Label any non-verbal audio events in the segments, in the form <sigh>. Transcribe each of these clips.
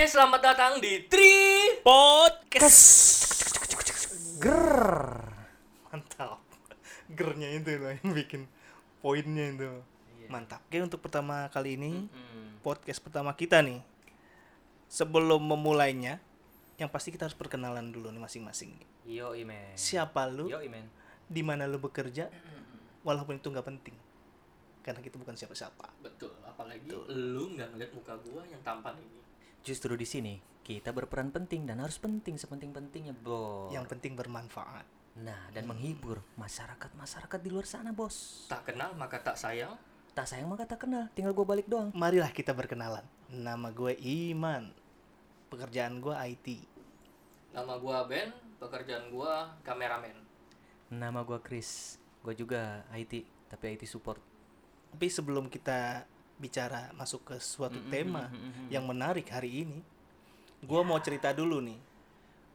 Oke, selamat datang di Tri podcast Ger. mantap. Gernya itu loh yang bikin poinnya itu. Mantap. Oke untuk pertama kali ini podcast pertama kita nih. Sebelum memulainya yang pasti kita harus perkenalan dulu nih masing-masing. Yo imen. siapa lu? Yo imen. di mana lu bekerja? Walaupun itu nggak penting. Karena kita bukan siapa-siapa. Betul, apalagi lu nggak ngeliat muka gua yang tampan ini. Justru di sini kita berperan penting dan harus penting sepenting-pentingnya, Bos. yang penting bermanfaat Nah, dan menghibur masyarakat-masyarakat di luar sana, Bos. Tak kenal maka tak sayang. Tak sayang maka tak kenal, tinggal gue balik doang. marilah kita berkenalan nama gue Iman pekerjaan gue IT Nama gua Ben, pekerjaan gua kameramen. Nama gue Chris. Gue juga IT, tapi IT support. Tapi sebelum kita bicara masuk ke suatu tema yang menarik hari ini, gua mau cerita dulu nih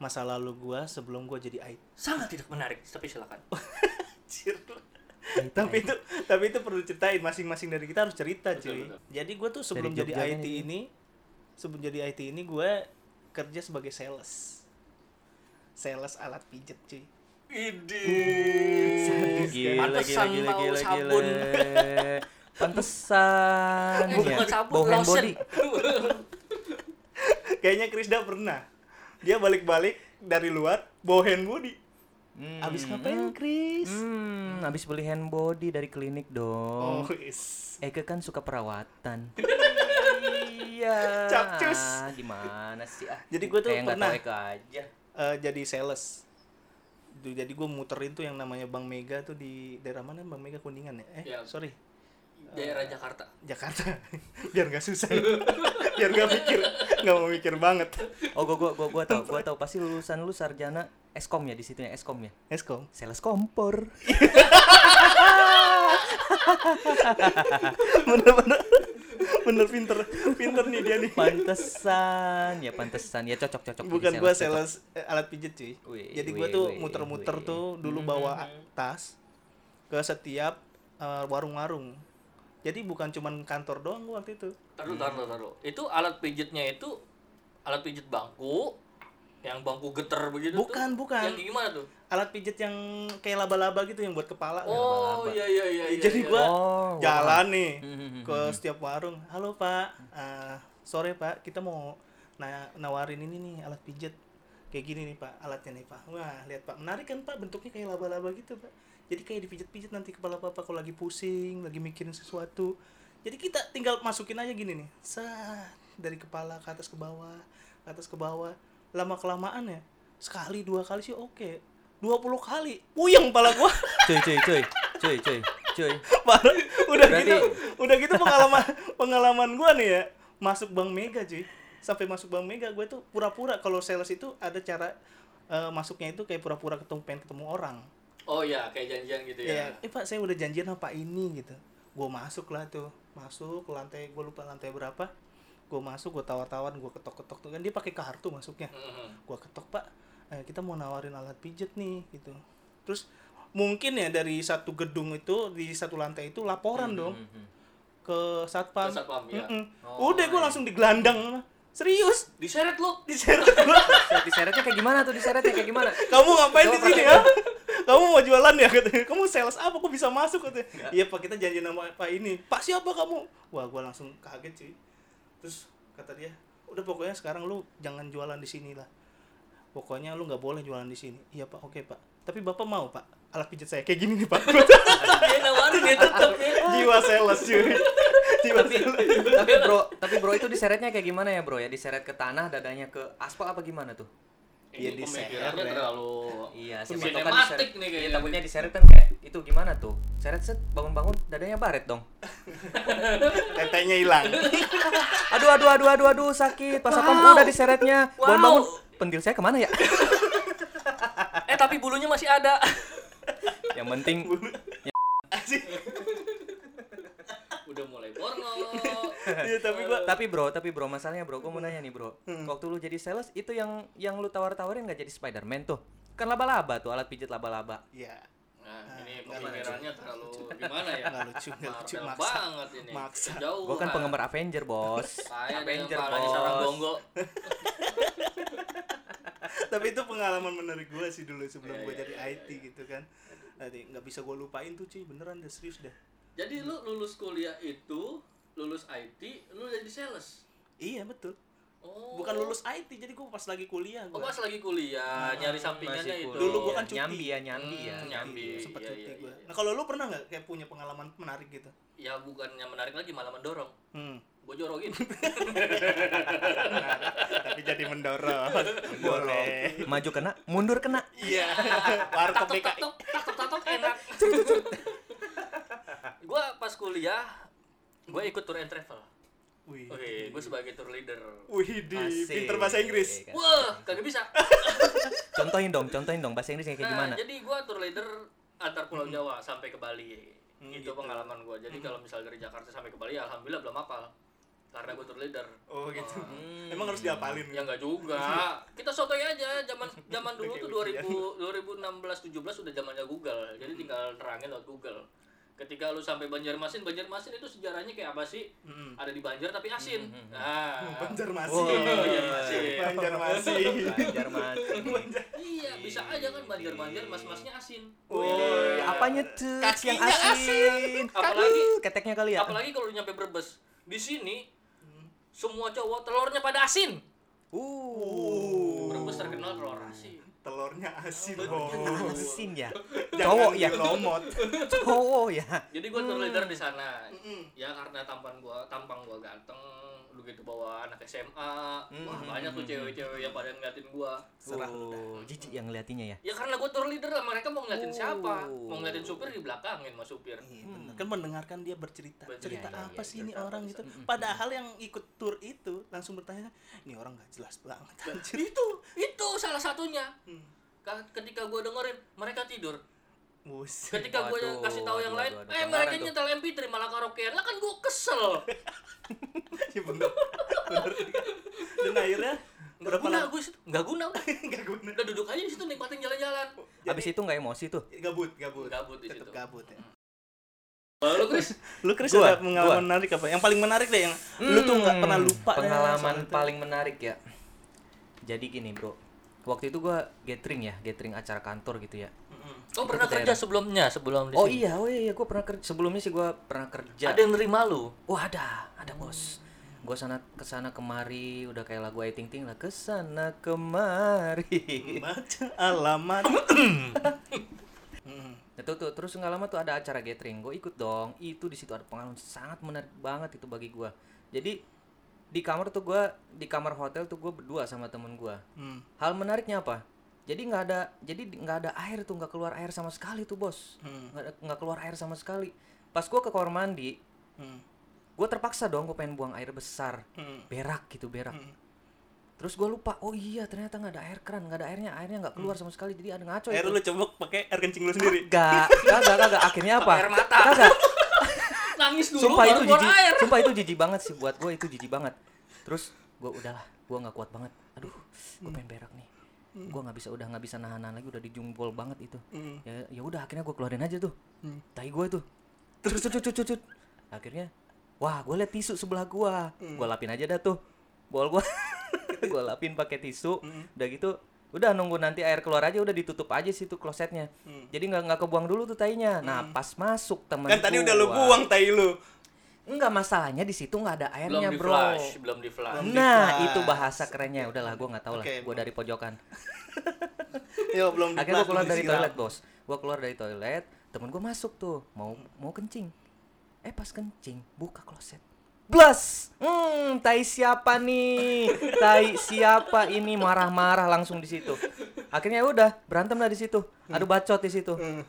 masa lalu gua sebelum gua jadi IT. Sangat tidak menarik, tapi silakan. <laughs> tapi itu tapi itu perlu ceritain masing-masing dari kita harus cerita Betul, cuy. betul. Jadi gua tuh sebelum jadi IT ini. ini, sebelum jadi IT ini gua kerja sebagai sales. Sales alat pijet cuy. Ide. Sadis kan? Pantesan bau sabun. <laughs> Pantesan. Bukan ya. sabun, Bau hand lotion. body. <laughs> Kayaknya Krisda pernah. Dia balik-balik dari luar bawa hand body. Hmm. Abis ngapain Kris? Hmm, habis beli hand body dari klinik Oh, dong. is. Eke kan suka perawatan. <laughs> iya. Capcus. Gimana sih ah? Jadi gua tuh Kayak pernah. Eke aja. eh, jadi sales. Tuh, jadi gue muterin tuh yang namanya Bang Mega tuh di daerah mana Bang Mega Kuningan ya? Eh, Ya. sorry, Daerah Jakarta. Jakarta. <laughs> Biar nggak susah. <laughs> Biar nggak mikir, nggak mau mikir banget. Oh, gua gua gua, gua tahu, gua tahu pasti lulusan lu sarjana Eskom ya di situ ya, Eskom ya. Eskom. Sales kompor. <laughs> Bener-bener. Bener pinter, pinter nih dia nih. Pantesan, ya pantesan. Ya cocok cocok. Bukan gua sales eh, alat pijet cuy. Jadi gua tuh muter-muter tuh dulu bawa tas ke setiap eh, warung-warung. Jadi bukan cuman kantor doang gua waktu itu. Taruh, taruh, taruh. Itu alat pijitnya itu alat pijit bangku yang bangku geter begitu Bukan, tuh. bukan. Yang gimana tuh? Alat pijet yang kayak laba-laba gitu yang buat kepala. Oh, iya iya iya iya. Jadi iya. gua Oh, jalan nih Hmm, ke setiap warung. Halo Pak, Eh, sore Pak, kita mau na- nawarin ini nih alat pijet. Kayak gini nih Pak, alatnya nih Pak. Wah, lihat Pak, menarik kan Pak, bentuknya kayak laba-laba gitu Pak. Jadi kayak dipijet-pijet nanti kepala Bapak kalau lagi pusing, lagi mikirin sesuatu. Jadi kita tinggal masukin aja gini nih. Sat, dari kepala ke atas ke bawah, ke atas ke bawah. Lama kelamaan ya. Sekali dua kali sih oke. 20 kali. Puyeng kepala gua. <laughs> Cuy, cuy, cuy. Cuy, cuy. Cuy. Parah. udah Berarti- gitu udah gitu pengalaman pengalaman gua nih ya masuk Bank Mega cuy sampai masuk Bank Mega gue tuh pura-pura kalau sales itu ada cara eh, masuknya itu kayak pura-pura ketemu pengen ketemu orang Oh iya, kayak janjian gitu ya. Ya. eh pak saya udah janjian apa ini gitu. Gue masuk lah tuh. Masuk ke lantai gue lupa lantai berapa. Gue masuk gue tawar-tawar gue ketok-ketok tuh kan. Dia pakai kartu masuknya. Mhm. gua ketok pak. Eh, kita mau nawarin alat pijet nih gitu. Terus mungkin ya dari satu gedung itu di satu lantai itu laporan dong. Ke satpam, Ke satpam, ya. Oh, udah gua langsung digelandang. Serius? Diseret lu. diseret gua <laughs> Diseretnya kayak gimana tuh? Diseretnya kayak gimana? kamu ngapain di sini ya kamu mau jualan ya? Katanya. Kamu sales apa? Kok bisa masuk? Katanya. Iya pak kita janji nama pak ini. Pak siapa kamu? Wah gua langsung kaget cuy. Terus kata dia udah pokoknya sekarang lu jangan jualan di sini lah. Pokoknya lu nggak boleh jualan di sini. Iya pak. Oke pak. Tapi bapak mau pak? Alat pijat saya kayak gini nih pak. Dia nawarin dia tetep. Ya. jiwa sales cuy. Jiwa sales. tapi bro, tapi bro itu diseretnya kayak gimana ya bro ya? Diseret ke tanah, dadanya ke aspal apa gimana tuh? Iya, ya. terlalu Iya, siapa tahu kan nih kayaknya. Iya, takutnya diseret kan kayak itu gimana tuh? Seret set bangun-bangun dadanya baret dong. <laughs> tetenya hilang <laughs> Aduh aduh aduh aduh aduh sakit. Pas apa Wow. udah diseretnya. Wow. Bangun-bangun pentil saya ke mana ya? <laughs> Eh tapi bulunya masih ada. Yang penting Udah mulai porno. <laughs> iya tapi gua tapi bro, tapi bro, masalahnya bro, gue mau nanya nih bro. Waktu lu jadi sales itu yang yang lu tawar-tawarin nggak jadi Spiderman tuh? Kan laba-laba tuh, alat pijat laba-laba. ya Nah, ini nggak pemikirannya terlalu gimana ya? Nggak lucu, nggak lucu, maksa. banget ini. Maksa. Kejauhan. Gue kan penggemar Avenger, Bos. <laughs> Saya Avenger, di sarang Bos. gonggo. <laughs> Tapi itu pengalaman menarik gue sih dulu sebelum Iya, gue iya, jadi iya, IT gitu kan. Nanti nggak bisa gue lupain tuh cuy, beneran deh serius dah. Jadi lu lulus kuliah itu, lulus IT, lu jadi sales. Iya betul. Oh. Bukan lulus IT, jadi gue pas lagi kuliah Oh, gue. pas lagi kuliah, nyari sampingannya itu. kuliah. Dulu gua kan cuti. Nyambi ya, nyambi ya. Hmm, nyambi. Sempet Iya, cuti iya, gua. iya. Nah kalau lu pernah nggak kayak punya pengalaman menarik gitu? Ya bukannya menarik lagi, malah mendorong. Hmm. Gue jorogin. <laughs> Tapi jadi mendorong. Boleh. Maju kena, mundur kena. Iya. Warkop PKI. tatok tatok tatok enak. Pas kuliah, gua ikut tour and travel. Wih. Oke, gue sebagai tour leader. Wih, di Asik. pinter bahasa Inggris. Wah, kagak bisa. <laughs> Contohin dong, contohin dong bahasa Inggrisnya kayak Nah, gimana? jadi gua tour leader antar Pulau Jawa sampai ke Bali. Hmm, itu gitu. pengalaman gua. Jadi kalau misal dari Jakarta sampai ke Bali, alhamdulillah belum hapal. Karena gua tour leader. Oh gitu. Hmm. <laughs> Emang harus diapalin. Ya enggak juga. <laughs> Kita sotoy aja. Zaman zaman dulu tuh Kayak 2000 2016 17 udah zamannya Google. Jadi tinggal terangin lewat Google. Ketika lu sampai Banjarmasin, Banjarmasin itu sejarahnya kayak apa sih? Hmm. Ada di Banjar tapi asin. Nah. Banjarmasin. Oh, Banjarmasin. Banjarmasin. Banjarmasin. Iya, bisa aja kan Banjar-Banjar mas-masnya asin. Wih, apanya tuh yang Kakinya asin? <laughs> Apalagi keteknya kali ya. apalagi kalau lu nyampe Brebes. Di sini semua cowok telurnya pada asin. Uh. Brebes terkenal telur asin. Telurnya asin, Betul. bos. <laughs> Asin ya. Cowok ya. dilomot. <laughs> Cowok ya. Jadi gua tour leader di sana. Ya karena tampan gua, tampang gua ganteng, lu gitu bawa anak SMA. Wah, Hmm. banyak tuh cewek-cewek yang pada ngeliatin gua. Serah Oh, jijik yang ngeliatinya ya. Ya karena gua tour leader lah, mereka mau ngeliatin siapa? Oh. Mau ngeliatin supir di belakangin sama supir. Iya, bener. Kan mendengarkan dia bercerita. Bercerita, Cerita iya, apa iya, sih ini orang gitu. Padahal yang ikut tour itu langsung bertanya, ini orang nggak jelas banget. <laughs> Itu, itu salah satunya. Hmm. Ka- Ketika gua dengerin, mereka tidur. Buset. Ketika gue kasih tahu yang lain, waduh, eh waduh. mereka nyetel MP3 malah karaokean. Lah kan gue kesel. Iya <laughs> bener. Bener. Dan akhirnya Enggak berapa guna gue situ. Enggak guna. <laughs> udah. Enggak guna. Udah duduk aja di situ nikmatin jalan-jalan. Abis itu nggak emosi tuh. Gabut, gabut. Gabut di Tetep situ. gabut ya. Lalu Chris, Lu Chris Gua, ada pengalaman gua. menarik apa? Yang paling menarik deh yang lu tuh nggak Hmm, pernah lupa Pengalaman itu. paling menarik ya. Jadi gini, Bro. Waktu itu gua gathering ya, gathering acara kantor gitu ya. Mm-mm. oh pernah kerja sebelumnya sebelum Oh iya, oh iya, gua pernah kerja sebelumnya sih gua pernah kerja. Ada yang nerima lu. Oh ada, ada bos. Gua sana ke sana kemari, udah kayak lagu Ayu Ting Ting lah. Ke sana kemari. Baca alamat. <coughs> Mm. Nah, tuh, tuh, terus nggak lama tuh ada acara gathering. Gue ikut dong. Itu di situ ada pengalaman sangat menarik banget itu bagi gua. Jadi di kamar tuh gua di kamar hotel tuh gue berdua sama temen gua. Hmm. Hal menariknya apa? Jadi nggak ada, jadi di- nggak ada air tuh, nggak keluar air sama sekali tuh bos. Hmm. Nggak nggak keluar air sama sekali. Pas gua ke kamar mandi, Hmm. gue terpaksa dong gue pengen buang air besar, Hmm. berak gitu berak. Hmm. Terus gue lupa, oh iya ternyata nggak ada air keran, nggak ada airnya, airnya nggak keluar sama sekali, jadi ada ngaco Air itu. lu coba pakai air kencing lu sendiri. Kagak, kagak, kagak. Akhirnya apa? Air mata. Kagak. <laughs> Nangis dulu Sumpah itu jijik. air. Sumpah itu jijik banget sih buat gue itu jijik banget. Terus gue udahlah, gue nggak kuat banget. Aduh, gue pengen berak nih. Gue nggak bisa, udah nggak bisa nahan lagi, udah dijumbol banget itu. Hmm. Ya, ya udah akhirnya gue keluarin aja tuh. Hmm. Tai gue tuh. Terus cut cut cut cut. Akhirnya, wah gue liat tisu sebelah gue. Gue lapin aja dah tuh. Bol gue. <laughs> gue lapin pakai tisu. Udah gitu, udah nunggu nanti air keluar aja udah ditutup aja situ klosetnya. Hmm. Jadi nggak nggak kebuang dulu tuh tainya. Nah pas masuk temen Kan tadi udah lu buang tai lu. Enggak masalahnya di situ nggak ada Belum airnya di bro. flash, belum di flash. Belum Nah di-flash. itu bahasa kerennya. Udahlah gue nggak tahu lah. Oke, Gue dari pojokan. <laughs> Yo belum di Akhirnya gue flash, keluar belum dari toilet bos. Gue keluar dari toilet. Temen gue masuk tuh. Mau mau kencing. Eh pas kencing buka kloset. Blas. Hmm, tai siapa nih? Tai siapa ini marah-marah langsung di situ. Akhirnya ya udah berantem lah di situ. Adu bacot di situ. Hmm.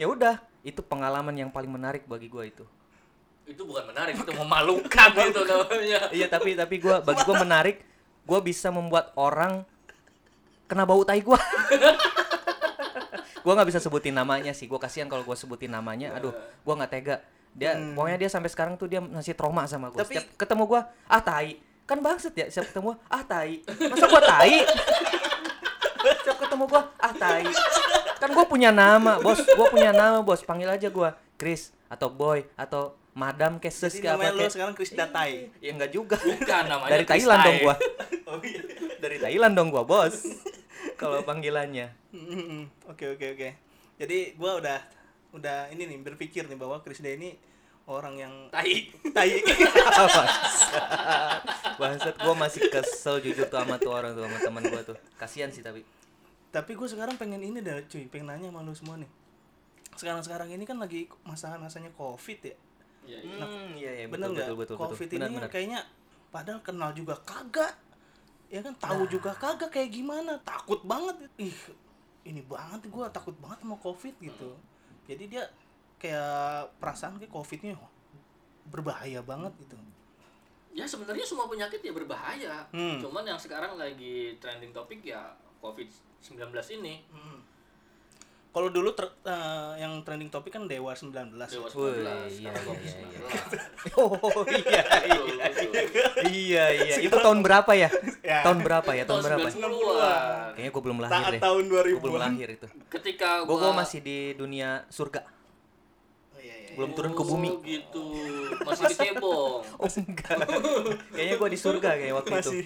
Ya udah, itu pengalaman yang paling menarik bagi gue itu. Itu bukan menarik, itu memalukan itu namanya. iya tapi tapi gua bagi gua menarik gua bisa membuat orang kena bau tai gua. Gua nggak bisa sebutin namanya sih gua kasihan kalau gua sebutin namanya. Aduh gua nggak tega. Dia pokoknya dia sampai sekarang tuh dia masih trauma sama gua. Tapi- setiap ketemu gua ah tai. Kan bangset ya setiap ketemu gua ah tai. Masa gua tai? Setiap ketemu gua ah tai. Kan gue punya nama bos. Gue punya nama bos. Panggil aja gue Chris atau Boy atau Madam Keses kayak apa kek. sekarang Chris Datai. ya enggak juga Bukan namanya dari Chris Thailand Tai. dong gua <laughs> Oh iya. dari Thailand dong gua bos kalau panggilannya. Oke oke oke. Jadi gua udah udah ini nih berpikir nih bahwa Chris Day ini orang yang Tai. tai. <laughs> Bangsat gua masih kesel jujur tuh sama tuh orang tuh sama teman gua tuh kasihan sih tapi Tapi gue sekarang pengen ini dah cuy, pengen nanya sama lu semua nih. Sekarang-sekarang ini kan lagi masa-masanya Covid ya. Iya, iya. hmm, iya iya bener betul nggak? betul betul betul Covid ini benar kayaknya padahal kenal juga kagak. Ya kan tahu Nah. juga kagak kayak gimana. Takut banget. Ih, ini banget gua takut banget sama Covid gitu. Jadi dia kayak perasaan kayak Covidnya berbahaya banget gitu. Ya sebenarnya semua penyakit ya berbahaya. Hmm. Cuman yang sekarang lagi trending topik ya COVID-19 ini. Kalau dulu ter- eh, yang trending topik kan Dewa 19. Dewa 19, Wih, iya, sekarang iya, COVID-19. oh iya betul. iya iya itu tahun berapa ya Ya. tahun berapa ya tahun berapa 90-an. kayaknya gua belum lahir Saat deh tahun gua 2000 belum lahir itu Ketika gua gua, masih di dunia surga Oh, iya, iya, belum iya. turun ke bumi Oh, gitu. Masih di cebong. <laughs> oh enggak kayaknya gua di surga kayak waktu itu masih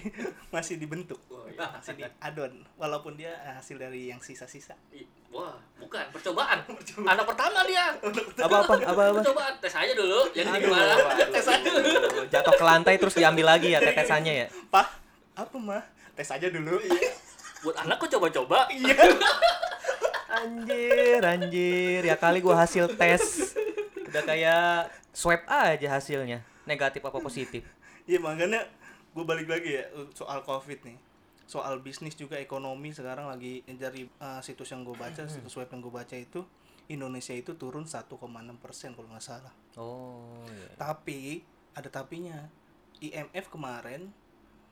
masih dibentuk. Oh, iya. Masih di adon walaupun dia hasil dari yang sisa-sisa. Wah, bukan percobaan. Anak pertama dia. apa apa apa apa Percobaan tes aja dulu. Jadi Aduh, gimana? tes aja dulu. jatuh ke lantai terus diambil lagi ya tetesannya ya Pak, apa mah? Tes aja dulu. Buat anak kok coba-coba. Iya. <laughs> anjir anjir ya kali gua hasil tes udah kayak swab aja hasilnya negatif apa positif. Iya makanya gue balik lagi ya soal covid nih. Soal bisnis juga ekonomi sekarang lagi dari uh, situs yang gue baca situs web yang gue baca itu Indonesia itu turun 1,6 persen kalau nggak salah. Oh iya. tapi ada tapinya. IMF kemarin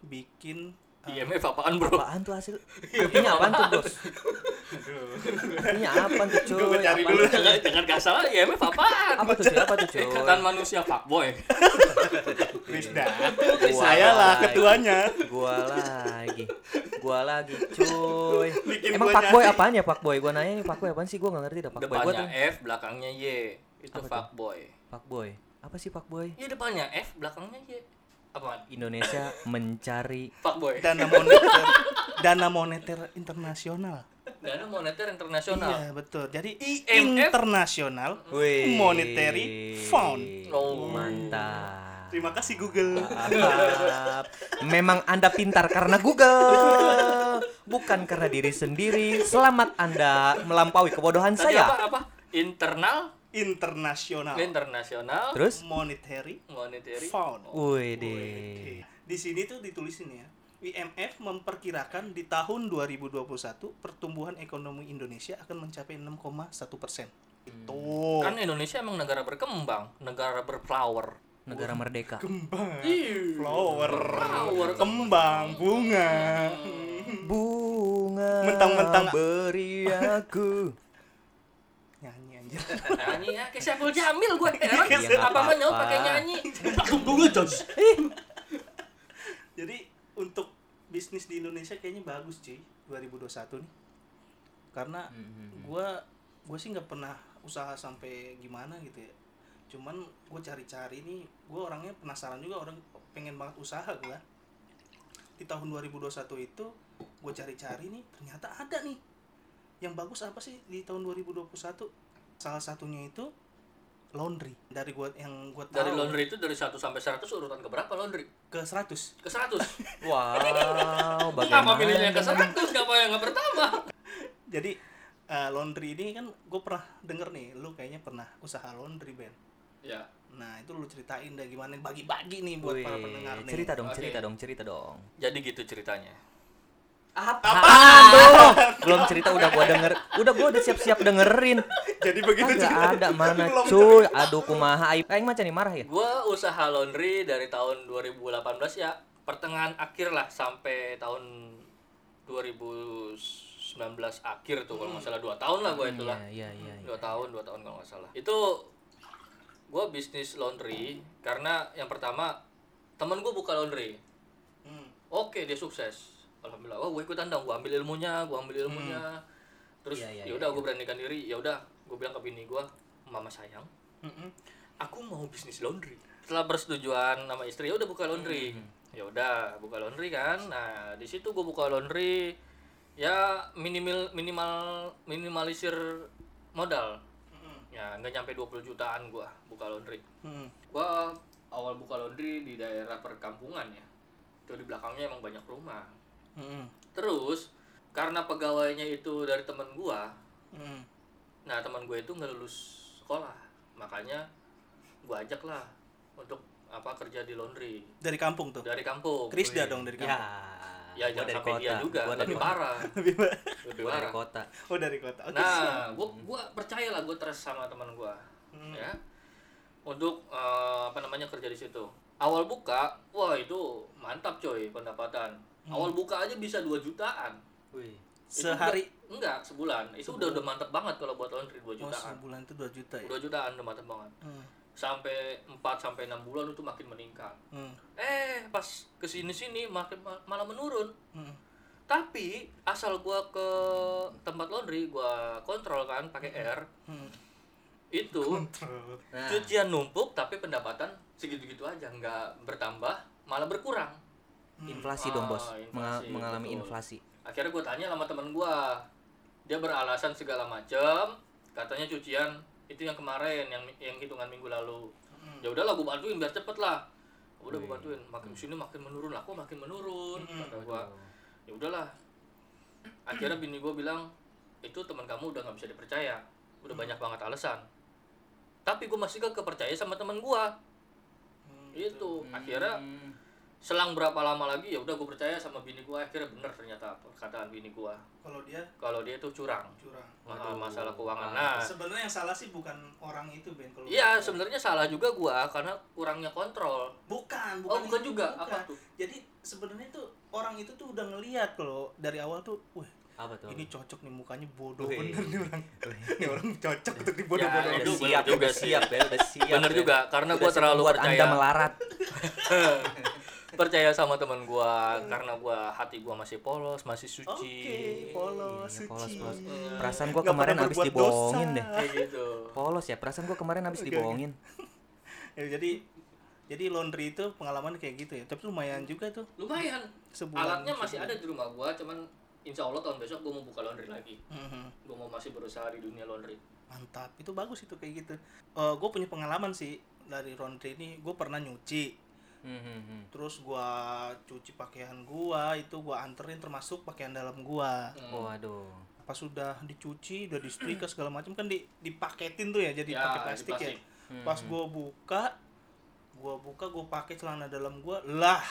bikin IMF apaan, Bro? apaan tuh hasil? <laughs> Artinya apaan tuh bos? artinya apaan tuh cuy Gua cari dulu. Jangan jangan gak salah IMF apaan? apa tuh cuy apa tuh cuy Ikatan manusia fuckboy. Krisda. Gua saya lah ketuanya. Gua lagi. Gua lagi cuy Bikin emang gua fuckboy apaan ya fuckboy? Gua nanya nih fuckboy apaan sih? Gua nggak ngerti dah fuckboy. Gua Depannya F, belakangnya Y. Itu Apa fuckboy. fuckboy. Apa sih fuckboy? Iya depannya F, belakangnya Y. Apaan? Indonesia <laughs> mencari Fuckboy. dana moneter <laughs> dana moneter internasional Dana moneter internasional. iya betul jadi IMF. internasional monetary fund Oh. mantap terima kasih Google Mantap. <laughs> Memang Anda pintar karena Google, bukan karena diri sendiri. Selamat Anda melampaui kebodohan Tadi saya. apa apa? Internal, internasional internasional, Terus? monetary monetary. fund Wih deh. di sini tuh ditulis ini ya IMF memperkirakan di tahun 2021 pertumbuhan ekonomi Indonesia akan mencapai 6,1 persen. Itu Kan Indonesia emang negara berkembang, negara berflower. Negara merdeka. kembang, Ih, flower, Flower. kembang, bunga. Bunga Mentang-mentang- beri aku. Nyanyi anjir. nyanyi ya kayak Saiful Jamil gue heran nggak apa apa-apa. pakai nyanyi bunga jos Jadi untuk bisnis di Indonesia kayaknya bagus cuy 2021 nih. Karena Hmm, gua gue sih nggak pernah usaha sampai gimana gitu ya. Cuman gue cari-cari nih, gue orangnya penasaran juga orang pengen banget usaha gue. Di tahun 2021 itu gue cari-cari nih, ternyata ada nih. Yang bagus apa sih di tahun 2021? Salah satunya itu laundry. Dari gua yang gue tahu dari laundry itu dari 1 sampai 100 urutan ke berapa laundry ke 100. ke 100 <laughs> Wow, kenapa bagaimana? milihnya ke dengan- 100 kenapa yang nggak pertama Jadi eh, laundry ini kan gue pernah denger nih, lu kayaknya pernah usaha laundry Ben. ya Nah itu lu ceritain dah gimana bagi-bagi nih buat para Wih, pendengar nih. cerita dong, cerita dong, cerita dong. jadi gitu ceritanya Apaan tuh? <laughs> Belum cerita udah gua denger. Udah gua udah siap-siap dengerin. Jadi begitu cerita. ada mana cuy. Aduh kumaha aing aing macan nih marah ya. gua usaha laundry dari tahun 2018 ya pertengahan akhir lah sampai tahun 2019 akhir tuh kalau nggak salah dua tahun lah gua itulah Iya, iya, iya. dua tahun dua tahun kalau nggak salah itu gue bisnis laundry karena yang pertama temen gue buka laundry Hmm. oke dia sukses alhamdulillah. Wah gue ikutan dong. Gue ambil ilmunya gue ambil ilmunya. Terus Iya, iya, ya iya, udah iya. gue beranikan diri. Ya udah gue bilang ke bini gue mama sayang Mm-mm. aku mau bisnis laundry. Setelah persetujuan sama istri ya udah buka laundry. Hmm. ya udah buka laundry kan. Nah di situ gue buka laundry ya minimal minimal minimalisir modal. Mm-mm. ya nggak nyampe 20 jutaan gua buka laundry. Mm-mm. gua awal buka laundry di daerah perkampungan ya. Itu di belakangnya emang banyak rumah Mm-mm. terus karena pegawainya itu dari temen gua Mm-mm. nah teman gue itu nggak lulus sekolah makanya gua ajak lah untuk apa kerja di laundry dari kampung tuh dari kampung Krisda dong dari Ya. kampung ya gua jangan dari sampai dia kota. juga Gua dari <laughs> lebih kota. parah lebih ba- lebih Gua dari parah kota. oh dari kota Oke, nah gua gua percaya lah gua trust sama teman gua Hmm. ya untuk eh, apa namanya kerja di situ awal buka wah itu mantap coy pendapatan Hmm. awal buka aja bisa 2 jutaan Wih. Sehari udah- enggak sebulan itu udah udah mantap banget kalau buat laundry 2 oh jutaan sebulan itu 2 juta ya 2 jutaan udah mantap banget Hmm. sampai 4 sampai 6 bulan itu makin meningkat Hmm. eh pas ke sini sini makin ma- malah menurun Hmm. tapi asal gua ke tempat laundry gua kontrol kan pakai air Hmm. itu Kontrol. Nah, cucian numpuk tapi pendapatan segitu-gitu aja nggak bertambah malah berkurang inflasi Ah, dong, Bos. Menga- inflasi, mengalami betul. inflasi. akhirnya gue tanya sama temen gue dia beralasan segala macem. Katanya cucian itu yang kemarin yang yang hitungan minggu lalu. Hmm. ya udahlah gue bantuin biar cepet lah. Udah gue Wih. bantuin. Makin sini makin menurun lah. Kok makin menurun? Hmm. kata gue ya udahlah. Akhirnya bini gue bilang itu teman kamu udah nggak bisa dipercaya. Udah banyak banget alasan. Tapi gue masih gak kepercaya sama teman gue Hmm, itu akhirnya Hmm. Selang berapa lama lagi ya udah gue percaya sama bini gue akhirnya bener ternyata perkataan bini gue kalau dia? Kalau dia itu curang. Curang. Ma- Waduh, masalah keuangan. nah. Sebenarnya yang salah sih bukan orang itu Ben kalau iya sebenarnya salah juga gua karena kurangnya kontrol. Bukan oh bukan itu, juga? bukan. apa tuh? Jadi sebenarnya tuh orang itu tuh udah ngelihat kalau dari awal tuh wah Apa tuh? ini cocok nih mukanya bodoh Wih. bener nih orang. <laughs> Ini orang cocok untuk Ya, dibodoh-bodoh udah itu bener siap, juga siap ya, udah siap. bener ya. juga karena siap terlalu percaya Anda melarat. <laughs> <laughs> percaya sama teman gua karena gua hati gua masih polos masih oke suci polos Iya, suci polos, polos. Hmm. Perasaan gua Nggak kemarin habis dibohongin dosa. deh. kayak gitu Polos ya, perasaan gua kemarin habis dibohongin. <laughs> Ya, jadi jadi laundry itu pengalaman kayak gitu ya tapi lumayan juga tuh lumayan sebulan alatnya masih sebulan. ada di rumah gua cuman insya Allah tahun besok gua mau buka laundry lagi Mhm. gua mau masih berusaha di dunia laundry mantap itu bagus itu kayak gitu gue punya pengalaman sih dari laundry ini gue pernah nyuci Hmm, hmm, hmm. terus gua cuci pakaian gua itu gua anterin termasuk pakaian dalam gua Hmm. Waduh. pas sudah dicuci udah disetrika segala macam kan di dipaketin tuh ya jadi Ya, pakai plastik, ya Hmm, pas gua buka gua buka gua pakai celana dalam gua lah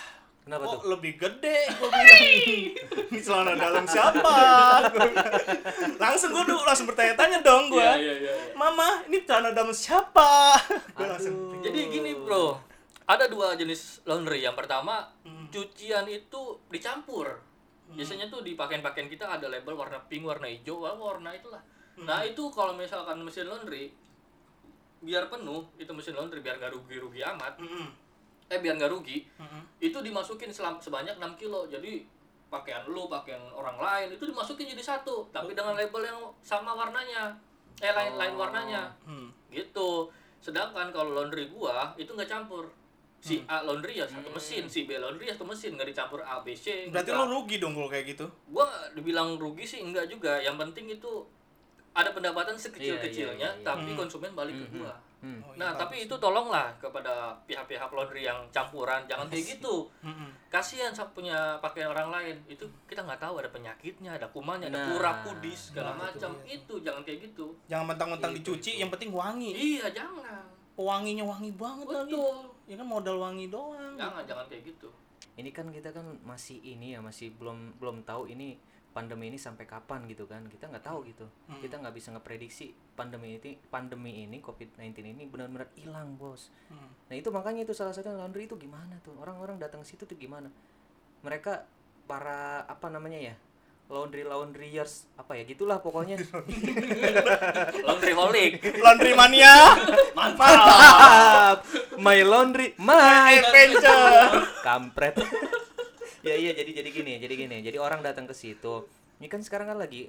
Kenapa kok tuh? lebih gede gua <laughs> bilang ini celana dalam siapa langsung gua dulu langsung bertanya-tanya dong gua Iya, iya, iya, iya. mama ini celana dalam siapa <laughs> gua langsung Aduh. Jadi gini bro, ada dua jenis laundry. Yang pertama Hmm. cucian itu dicampur. Biasanya tuh di pakaian-pakaian kita ada label warna pink, warna hijau, wah, warna itulah. Hmm. Nah itu kalau misalkan mesin laundry biar penuh itu mesin laundry biar nggak rugi-rugi amat. Mm-mm. Eh biar nggak rugi, Mm-mm. itu dimasukin selam, sebanyak 6 kilo. Jadi pakaian lu, pakaian orang lain itu dimasukin jadi satu, tapi dengan label yang sama warnanya. Eh lain lain warnanya Hmm. gitu sedangkan kalau laundry gua itu nggak campur si A laundry ya satu mesin si B laundry ya satu mesin nggak dicampur A B C berarti lo rugi dong kalau kayak gitu? Gua dibilang rugi sih enggak juga. Yang penting itu ada pendapatan sekecil kecilnya Iya, iya, iya. tapi Hmm. konsumen balik ke gua. Hmm. Oh, iya, nah bagus tapi itu tolonglah kepada pihak-pihak laundry yang campuran. Jangan kayak gitu. Kasihan punya pakaian orang lain. Itu kita nggak tahu ada penyakitnya ada kumannya ada Nah. kurap kudis segala Nah, macam. itu jangan kayak gitu. Jangan mentang-mentang dicuci itu. yang penting wangi. Iya jangan. Wanginya wangi banget lagi. Betul ya kan modal wangi doang jangan jangan kayak gitu Ini kan kita kan masih ini ya, masih belum belum tahu ini pandemi ini sampai kapan gitu kan. Kita nggak tahu gitu. Hmm. Kita nggak bisa ngeprediksi pandemi ini pandemi ini COVID-19 ini benar-benar hilang, Bos. Hmm. Nah, itu makanya itu salah satu laundry itu gimana tuh? Orang-orang datang situ tuh gimana? Mereka para apa namanya ya? Laundry laundryers apa ya gitulah pokoknya. laundry holic <laughs> laundry mania Mantap. <laughs> My laundry, my <laughs> adventure kampret. ya iya jadi jadi gini, jadi gini. Jadi orang datang ke situ. Ini kan sekarang kan lagi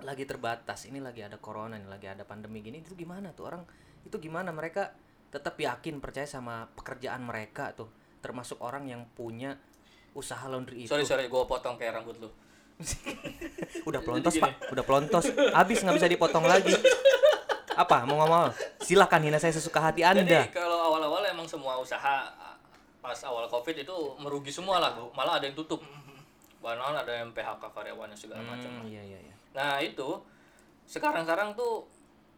lagi terbatas. Ini lagi ada corona nih lagi ada pandemi gini itu gimana tuh? Orang itu gimana? Mereka tetap yakin percaya sama pekerjaan mereka tuh. Termasuk orang yang punya usaha laundry itu. Sorry sorry gue potong kayak rambut lu. <laughs> Udah pelontos pak. Udah pelontos. Habis nggak bisa dipotong lagi. Apa? Mau ngomong silakan hina saya sesuka hati anda. Jadi kalau emang semua usaha pas awal covid itu merugi semua lah malah ada yang tutup. Bahkan ada yang PHK karyawannya segala macam Hmm, iya iya iya. Nah itu sekarang-sekarang tuh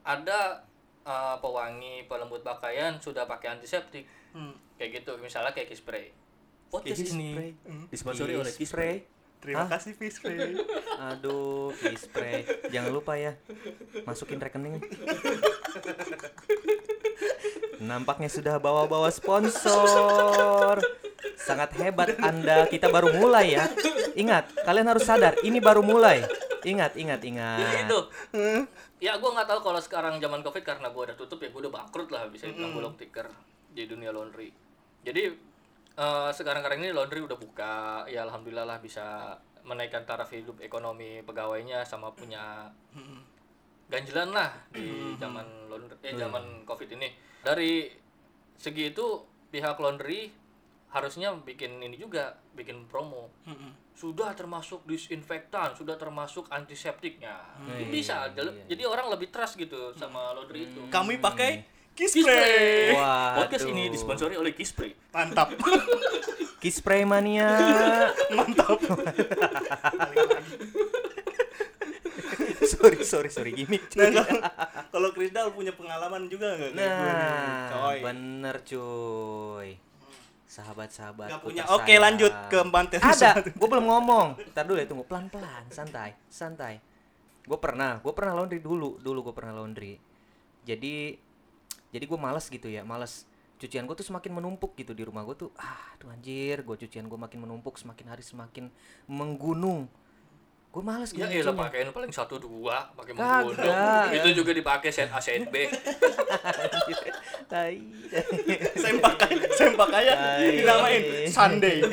ada uh, pewangi pelembut pakaian sudah pakai antiseptik. Hmm. kayak gitu misalnya kayak kiss spray. Podcast Kiss ini? Spray. disponsori oleh Kiss kiss spray. Terima Hah? kasih Fish Spray. Aduh, kiss spray. Jangan lupa ya. Masukin rekening. Nampaknya sudah bawa-bawa sponsor. Sangat hebat Anda. Kita baru mulai ya. Ingat, kalian harus sadar ini baru mulai. Ingat, ingat, Ya ingat. itu. Ya gue nggak tahu kalau sekarang zaman covid karena gue udah tutup ya gue udah bangkrut lah bisa dibilang gulung tikar di dunia laundry. Jadi eh, sekarang-sekarang ini laundry udah buka. Ya alhamdulillah lah bisa menaikkan taraf hidup ekonomi pegawainya sama punya ganjilan lah di zaman laundry eh zaman covid ini. Dari segi itu pihak laundry harusnya bikin ini juga bikin promo. Sudah termasuk disinfektan sudah termasuk antiseptiknya. Hmm. bisa Iya, Jadi- jadi orang lebih trust gitu sama laundry itu. Kami pakai Kiss Kiss Spray. Spray. Waduh. podcast ini disponsori oleh Kiss Spray Mantap. <laughs> Kiss spray mania. Mantap. <laughs> sorry, sorry, sorry. Gimik. Nah, kalau- kalau Krisdal punya pengalaman juga nggak? Nah, Coy. bener cuy. Sahabat-sahabat. Nggak punya. Oke, lanjut ke mantan Ada, gue belum ngomong. Ntar dulu ya, tunggu pelan-pelan, santai, santai. Gue pernah, gue pernah laundry dulu, dulu gue pernah laundry. Jadi, jadi gue males gitu ya, males. Cucian gue tuh semakin menumpuk gitu di rumah gue tuh. Ah, tuh anjir, gue cucian gue makin menumpuk, semakin hari semakin menggunung. Gue males ya gitu elah nyucinya. pakaiin paling satu dua pakai menggunung itu juga dipakai set A set B Tai. sempak sempak aja dinamain Sunday.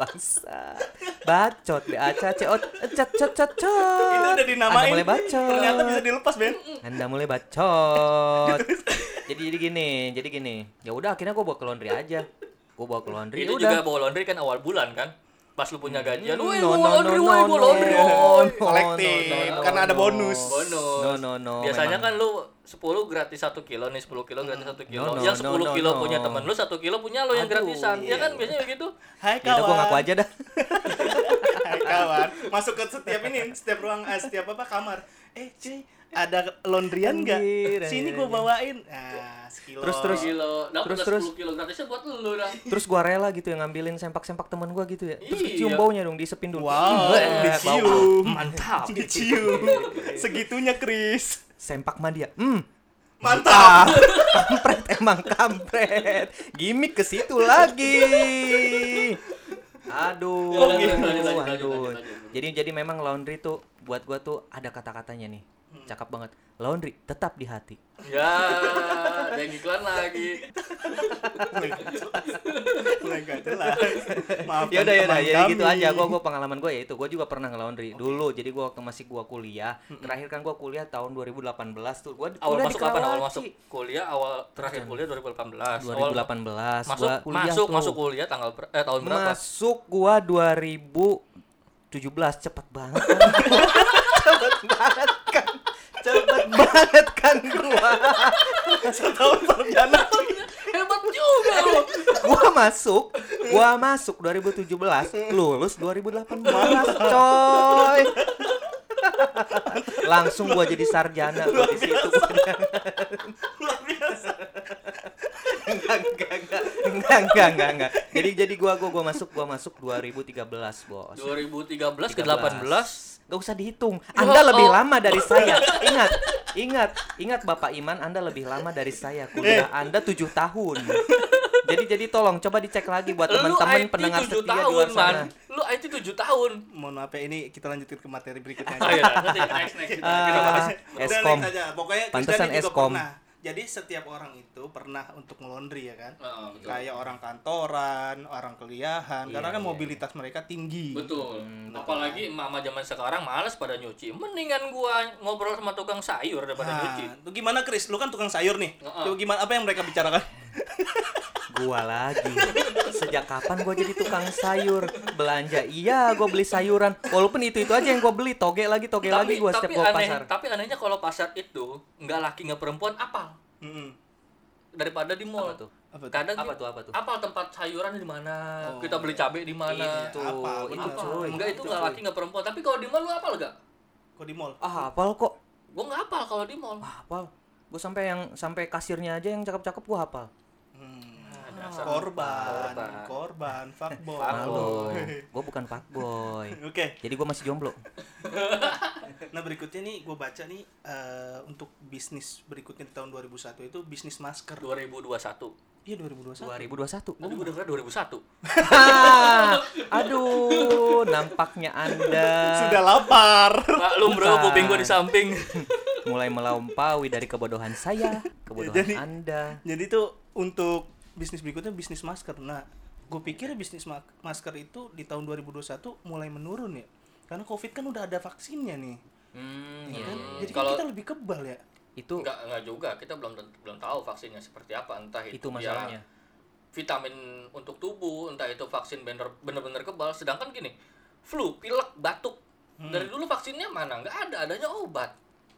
Bangsa. Bacot be aca cet cet. Itu udah dinamain. Anda mulai bacot. Ternyata bisa dilepas, Ben. Anda mulai bacot. jadi jadi gini, jadi gini. Ya udah akhirnya gua bawa ke laundry aja. Gua bawa ke laundry. itu udah. juga bawa laundry kan awal bulan kan pas lu punya gajian Hmm, woi no, no, laundry no, woi no, no. laundry No, woi no, Kolektif, no, no, karena ada no. bonus. bonus No, no, no, biasanya memang. kan lu 10 gratis 1 kilo nih 10 kilo gratis 1 kilo No, no, yang no, 10 no, kilo no. punya temen lu 1 kilo punya lo yang Aduh, gratisan ya iya. kan biasanya begitu Hai Ya udah gua ngaku kawan. aja dah. <laughs> Hai kawan. Masuk ke setiap ini, setiap ruang, eh, setiap apa kamar. Eh, cuy, ada laundryan nggak? Sini gua bawain. Nah, sekilo. Terus, terus. kilo dapat Terus, 10 terus. kilo gratisnya buat lu dah Terus gua rela gitu ya ngambilin sempak-sempak teman gua gitu ya. Terus Iya. kecium baunya dong, disepin dulu. Wow, Eh, bau. dicium. mantap Dicium. <laughs> Segitunya, Chris. Sempak mah dia. Hmm, Mantap. <laughs> kampret emang kampret gimmick ke situ lagi <laughs> aduh Ya, lanjut, lanjut, lanjut, lanjut, aduh lanjut, lanjut. Jadi jadi memang laundry tuh buat gua tuh ada kata-katanya nih. Cakep banget. Laundry tetap di hati. Ya ada yang iklan lagi. Mulai jelas. Maaf. ya udah ya udah. Jadi gitu kami. aja. Gua gua pengalaman gua ya itu. Gua juga pernah ngelaundry dulu. Jadi gua waktu masih gua kuliah terakhir kan gua kuliah tahun 2018 tuh. Gua awal masuk kapan? Awal masuk kuliah awal terakhir kuliah 2018 awal 2018 masuk gua kuliah masuk tuh. masuk kuliah tanggal ber- eh tahun berapa? Masuk gua 2017 cepet banget kan. <laughs> cepet banget kan. Cepet banget kan gua. Setahun sarjana. hebat juga lu Gua masuk, gua masuk 2017, lulus 2018, coy. Langsung gua jadi sarjana gua di situ. Luar biasa. enggak, enggak, enggak, enggak, enggak. Jadi jadi gua gua gua masuk gua masuk 2013, Bos. 2013 ke 18. 18 Gak usah dihitung. Anda lebih oh. lama dari saya. Ingat, ingat, ingat Bapak Iman, Anda lebih lama dari saya. Kuliah Anda tujuh tahun. Jadi jadi tolong coba dicek lagi buat teman-teman pendengar 7 setia di tahun luar man sana. lu IT 7 tahun Mohon maaf ya, ini kita lanjutin ke materi berikutnya. <laughs> oh iya nanti next next kita, kita bahas Ah, Udah, Eskom. Pokoknya Pantesan juga Eskom. pernah Jadi setiap orang itu pernah untuk ngelondri ya kan? Heeh, betul. Kayak orang kantoran, orang kuliahan, karena Iya, kan iya, mobilitas mereka tinggi. Betul. Hmm, Apalagi emak-emak zaman sekarang malas pada nyuci. Mendingan gua ngobrol sama tukang sayur daripada nyuci. Nah, tuh gimana Chris? Lu kan tukang sayur nih. Heeh. Coba gimana apa yang mereka bicarakan? Gua lagi. <laughs> Sejak kapan gua jadi tukang sayur? Belanja iya, gua beli sayuran. Walaupun itu-itu aja yang gua beli, toge lagi, toge lagi gua tapi setiap aneh, pasar. tapi anehnya kalau pasar itu nggak laki nggak perempuan apal Mm-mm. daripada di mall. Apa tuh? Apa tuh? Kadang Apa tuh, apa tuh? Apal tempat sayuran di mana, Oh. kita beli cabai di mana. Itu, apa? itu Bener. cuy. Enggak itu Itu, nggak laki nggak perempuan. Tapi kalau di mall lu apal gak? Kok di mall? Ah, hafal kok. Gua nggak apal kalau di mall. Ah, hafal. Gua sampai yang sampai kasirnya aja yang cakep-cakep gua hafal. Hmm. Korban, korban. korban, fuckboy. Fuckboy. Gua bukan fuckboy. Oke, Jadi gua masih jomblo. <laughs> nah berikutnya nih gue baca nih eh, untuk bisnis berikutnya di tahun 2001 itu bisnis masker. 2021. Iya 2021. 2021. Tadi gua dengar 2001. Ah, <laughs> aduh, nampaknya Anda Sudah lapar. Maklum bro, kuping gua di samping. mulai melampaui dari kebodohan saya, kebodohan Jadi- Anda. Jadi tuh untuk bisnis berikutnya bisnis masker. Nah, gue pikir bisnis ma- masker itu di tahun 2021 mulai menurun ya. Karena Covid kan udah ada vaksinnya nih. Hmm, ya iya, kan? iya, iya. Jadi kan Kalau- kita lebih kebal ya. itu Enggak, enggak juga. Kita belum belum tahu vaksinnya seperti apa. Entah itu, itu masalahnya. ya vitamin untuk tubuh, entah itu vaksin bener bener-bener kebal. Sedangkan gini, flu, pilek, batuk. Hmm. Dari dulu vaksinnya mana? Enggak ada, adanya obat.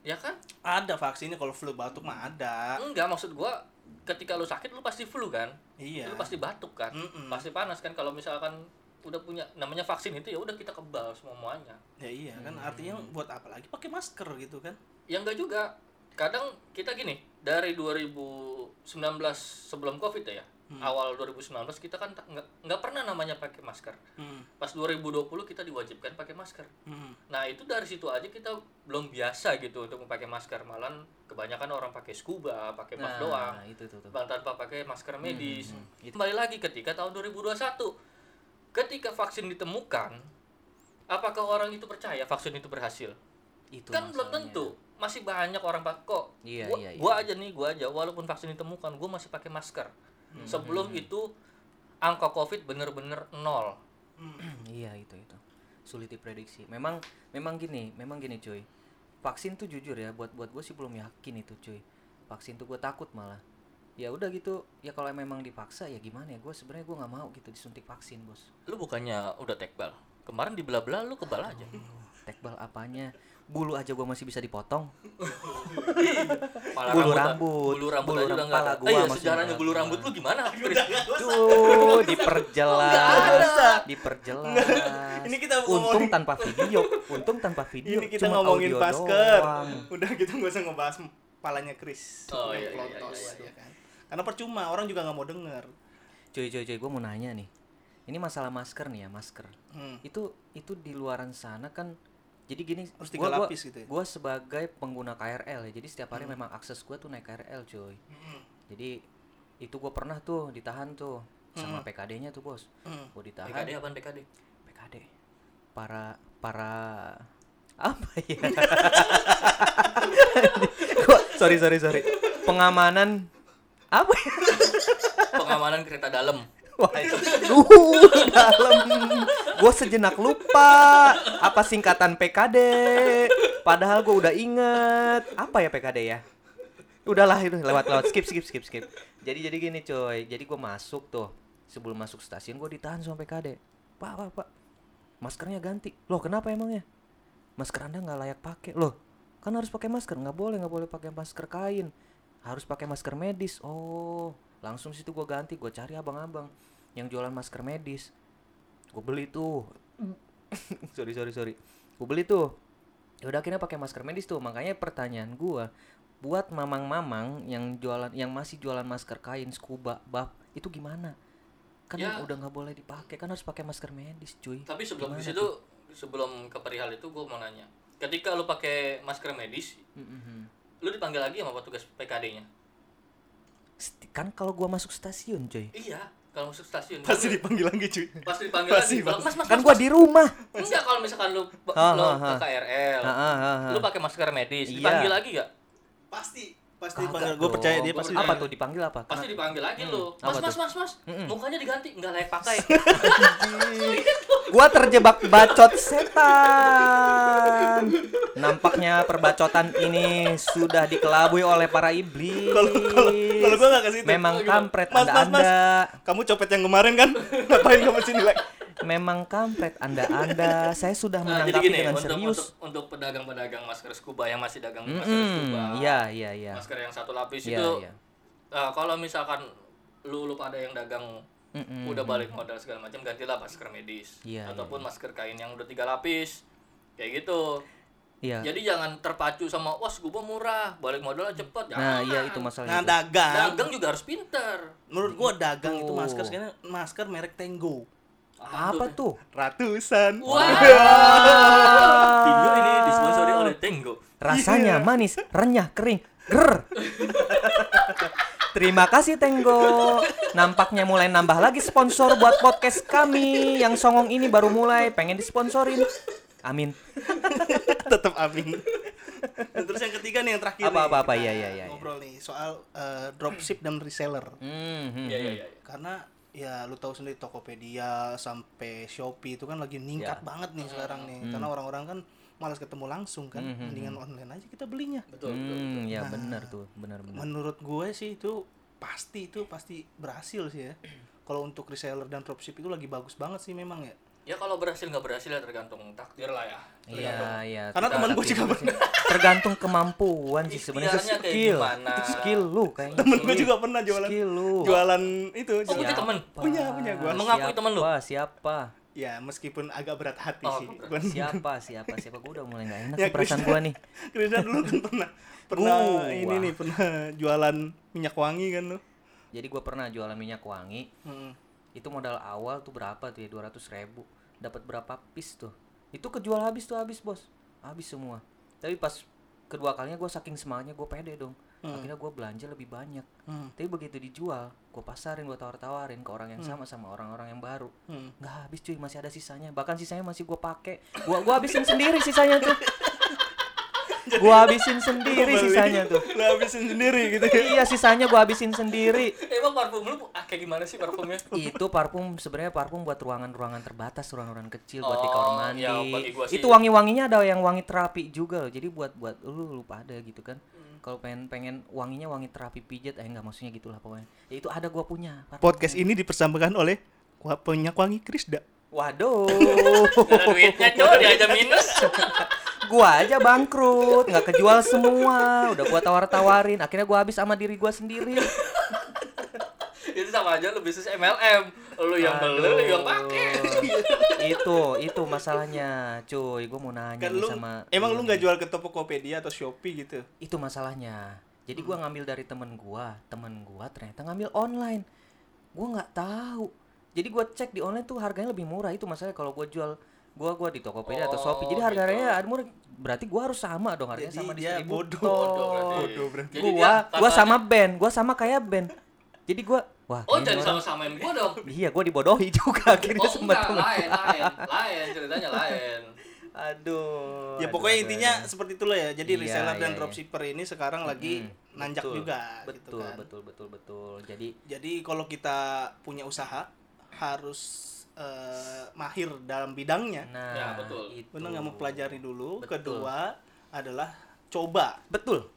Ya kan? Ada vaksinnya kalau flu batuk mah ada. Enggak, maksud gua ketika lu sakit lu pasti flu kan? Iya. Lu pasti batuk kan? Mm-mm. Pasti panas kan kalau misalkan udah punya namanya vaksin itu ya udah kita kebal semuanya. Ya iya kan Hmm. artinya buat apa lagi pakai masker gitu kan? Ya enggak juga. Kadang kita gini, dari 2019 sebelum Covid ya, Hmm. awal 2019 kita kan nggak nggak pernah namanya pakai masker. Hmm. Pas 2020 kita diwajibkan pakai masker. Hmm. Nah, itu dari situ aja kita belum biasa gitu untuk memakai masker. Malah kebanyakan orang pakai scuba, pakai buff doang. Nah, itu tuh. tuh. Bang tanpa pakai masker medis. hmm, itu. Kembali lagi ketika tahun 2021 ketika vaksin ditemukan, apakah orang itu percaya vaksin itu berhasil? Itu kan belum tentu. Masih banyak orang pak kok. Iya, gua, iya, iya. gua aja nih, gua aja walaupun vaksin ditemukan, gua masih pakai masker. Hmm, Sebelum itu angka Covid bener-bener nol. iya, itu itu. Sulit diprediksi. Memang memang gini, memang gini cuy. Vaksin tuh jujur ya, buat buat gue sih belum yakin itu cuy. Vaksin tuh gue takut malah. Ya udah gitu, ya kalau memang dipaksa ya gimana ya? Gue sebenarnya gue nggak mau gitu disuntik vaksin bos. Lu bukannya udah tekbal? Kemarin di bela-bela lu kebal aja. Tekbal apanya? Bulu aja gue masih bisa dipotong. Bulu rambut- rambut, bulu rambut bulu rambut enggak pala gua Eh, iya, masih sejarahnya bulu rambut lu gimana? Tuh, diperjelas, diperjelas. Ini kita untung ngomongin- tanpa video, untung tanpa video. Ini kita cuma ngomongin doang. Udah gitu nggak usah ngebahas palanya Chris. Oh, iya, iya, iya, iya. ya kan? Karena percuma orang juga nggak mau denger. Cuy, cuy, cuy, gue mau nanya nih. Ini masalah masker nih ya, masker. Hmm. Itu itu di luaran sana kan jadi gini, Harus tiga gua, gua, lapis gitu ya? gua sebagai pengguna KRL ya. Jadi setiap hari memang akses gua tuh naik KRL, cuy. Hmm. Jadi itu gua pernah tuh ditahan tuh sama PKD-nya tuh, Bos. Hmm. Gua ditahan. PKD apaan PKD? PKD para para apa ya <laughs> Gua, sorry sorry sorry pengamanan apa ya Pengamanan kereta dalam. Wah, dalam. Gue sejenak lupa apa singkatan PKD padahal gue udah inget. Apa ya PKD ya? Udahlah itu lewat lewat. Skip skip skip skip. Jadi jadi gini coy. Jadi gue masuk tuh. Sebelum masuk stasiun gue ditahan sama PKD pak pak pak. Maskernya ganti. Loh kenapa emangnya? Masker anda nggak layak pakai. Loh kan harus pakai masker. Nggak boleh nggak boleh pakai masker kain. Harus pakai masker medis. Oh langsung situ gue ganti gue cari abang-abang yang jualan masker medis. Gue beli tuh. <laughs> Sorry sorry sorry. Gue beli tuh. Ya udah akhirnya pakai masker medis tuh. Makanya pertanyaan gue buat mamang-mamang yang jualan yang masih jualan masker kain scuba buff itu gimana? Kan Ya. udah nggak boleh dipakai. Kan harus pakai masker medis cuy. Tapi sebelum Gimana di situ sebelum ke perihal itu gue mau nanya. Ketika lu pakai masker medis, Mm-mm. lu dipanggil lagi sama petugas PKD-nya? Kan kalau gua masuk stasiun cuy Iya, kalau masuk stasiun. Pasti dipanggil lagi cuy. Pasti dipanggil Pasti, lagi. Mas, mas, kan mas, gua mas. di rumah Enggak kalau misalkan lu Ha, lu ha, ke ha. KRL, Ha, ha, ha, ha. lu pakai masker medis, Iya. dipanggil lagi gak? Pasti. Pasti Kagak panggil gue percaya dia pasti apa tuh dipanggil apa? pasti dipanggil lagi lo apa mas mas mas mas Mm-mm. mukanya diganti nggak layak pakai <laughs> Gua terjebak bacot setan. Nampaknya perbacotan ini sudah dikelabui oleh para iblis. Kalau kalau kalau gue nggak ke situ. Memang kampret Mas, mas, mas. Kamu copet yang kemarin kan? <laughs> Ngapain kamu sini lagi? Memang kampret anda-anda. Saya sudah nah, jadi menanggapi gini dengan untuk, serius. untuk untuk pedagang-pedagang masker scuba yang masih dagang masker scuba Iya, iya, iya. masker yang satu lapis Iya, itu iya. eh, kalau misalkan lu lu pada yang dagang Mm-mm. udah balik modal segala macam gantilah masker medis Iya, ataupun masker kain yang udah tiga lapis kayak gitu Iya. jadi jangan terpacu sama wah scuba murah balik modalnya cepet Nah, Jangan. iya itu masalahnya. Nah, itu. dagang. dagang juga harus pinter Menurut gua dagang itu Tuh. masker sekarang masker merek Tango. Apa tuh? Ratusan. wah <laughs> Tingo ini disponsori oleh Tengo Rasanya manis, renyah, kering. Ger. <laughs> Terima kasih Tenggo. Nampaknya mulai nambah lagi sponsor buat podcast kami yang songong ini baru mulai pengen disponsorin. Amin. <laughs> Tetap amin. Dan terus yang ketiga nih yang terakhir Apa, nih, apa, apa, iya, iya, iya, ngobrol nih soal eh, dropship dan reseller. Hmm, hmm, iya iya hmm. iya Karena ya lu tahu sendiri Tokopedia sampai Shopee itu kan lagi meningkat Ya. banget nih sekarang nih. Karena orang-orang kan malas ketemu langsung kan. Hmm, hmm, Mendingan online aja kita belinya. betul betul Hmm, ya benar tuh, benar-benar. Menurut gue sih itu pasti itu pasti berhasil sih ya. Kalau untuk reseller dan dropship itu lagi bagus banget sih memang ya. Ya kalau berhasil nggak berhasil ya tergantung takdir lah ya Iya, iya. Karena teman gue juga pernah <laughs> tergantung kemampuan sih sebenarnya skill. gimana. Itu skill lu kayaknya. temen gue juga pernah jualan Skill lu. jualan itu Oh, punya temen? punya punya gue Mengakui temen lu? Siapa? Siapa? ya meskipun agak berat hati Oh, sih berat. Gua- Siapa? Siapa? Siapa? Gue udah mulai gak enak <laughs> Ya, perasaan gua nih. Krishna dulu kan pernah pernah Gua. ini nih pernah jualan minyak wangi kan lu Jadi gua pernah jualan minyak wangi. Hmm. Itu modal awal tuh berapa tuh ya? 200 ribu. Dapat berapa piece tuh? Itu kejual habis tuh habis bos. Habis semua. Tapi pas kedua kalinya gue saking semangatnya gue pede dong. Akhirnya gue belanja lebih banyak. Hmm. Tapi begitu dijual, gue pasarin, gue tawar-tawarin ke orang yang sama sama orang-orang yang baru. Hmm. nggak habis cuy masih ada sisanya bahkan sisanya masih gue pakai gua gua habisin sendiri sisanya tuh <laughs> gua habisin sendiri sisanya tuh. Lu habisin sendiri gitu. Ya iya sisanya gua habisin sendiri. Emang parfum lu ah, kayak gimana sih parfumnya? Itu parfum sebenarnya parfum buat ruangan-ruangan terbatas ruangan-ruangan kecil buat di Oh, kamar mandi. ya, gua sih- itu wangi-wanginya ada yang wangi terapi juga loh. Jadi buat buat lu lu pada gitu kan. Hmm. kalau pengen pengen wanginya wangi terapi pijat eh enggak maksudnya gitulah pokoknya. Ya itu ada gua punya parfum. podcast ini dipersembahkan oleh Wah, minyak wangi Krisda. Waduh. Ada duitnya coy dia aja minus <laughs> gua aja bangkrut nggak kejual semua udah gua tawar-tawarin akhirnya gua habis sama diri gua sendiri. <laughs> Itu sama aja lu bisnis MLM lu yang beli lu yang pakai <laughs> itu itu masalahnya cuy gua mau nanya kan lu sama emang lu nggak jual ke Tokopedia atau Shopee gitu? Itu masalahnya. Jadi gua ngambil dari temen gua temen gua ternyata ngambil online. Gua nggak tahu. Jadi gua cek di online tuh harganya lebih murah. Itu masalahnya kalau gua jual gua gua di Tokopedia atau Shopee. Jadi Oh, harganya ada murah berarti gua harus sama dong harganya Jadi sama dia distributor bodoh berarti. Bodoh berarti. Jadi gua dia gua sama band gua sama kayak band. Jadi gua wah oh jadi sama-samain gua dong? Iya gua dibodohi juga akhirnya oh sama enggak temen. lain lain lain ceritanya lain. Aduh ya pokoknya aduh, intinya aduh. seperti itulah ya. Jadi Iya, reseller dan iya, iya. dropshipper ini sekarang lagi Mm, nanjak betul, juga betul gitu kan. betul betul betul. Jadi jadi kalau kita punya usaha harus eh, mahir dalam bidangnya. Nah Ya, betul. itu. Benar nggak mempelajari dulu. Betul. kedua adalah coba. Betul.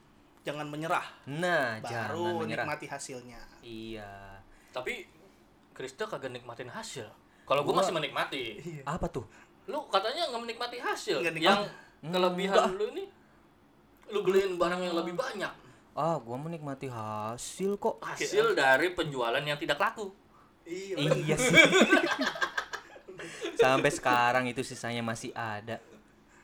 Jangan menyerah. Nah jangan baru menyerah. nikmati hasilnya. Iya. Tapi Krista kagak nikmatin hasil. Kalau gua Gua- masih menikmati. Apa tuh? Lu katanya nggak menikmati hasil. Nggak yang nikmati. kelebihan lu ini lu beliin barang yang lebih banyak. Ah gua menikmati hasil kok. Hasil dari penjualan yang tidak laku iya iya sih. Sampai sekarang itu sisanya masih ada.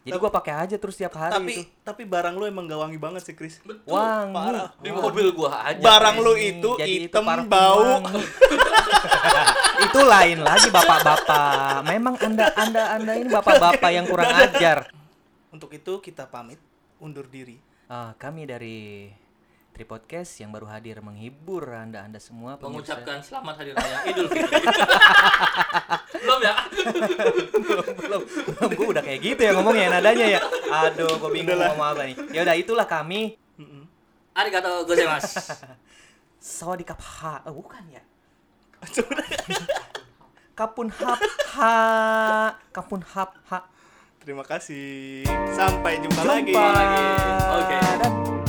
Jadi gua pakai aja terus tiap hari tapi itu. tapi barang lu emang gak wangi banget sih Chris. Wangi. parah. di mobil gua aja barang lu itu jadi itu hitam parfum bau. <laughs> itu lain lagi bapak-bapak. Memang anda anda anda ini bapak-bapak yang kurang ajar. Untuk itu kita pamit undur diri. Ah, kami dari Tripodcast yang baru hadir menghibur anda anda semua pemirsa. mengucapkan selamat hari raya Idul Fitri <laughs> belum ya belum belum gue udah kayak gitu ya ngomongnya nadanya ya aduh gue bingung Udahlah. ngomong apa nih ya udah itulah kami. Arigato gozaimasu. <laughs> Sawadikap ha. Oh, bukan ya? <laughs> Kapun hap ha. Kapun hap ha. Terima kasih. Sampai jumpa, Jumpa lagi. Oke.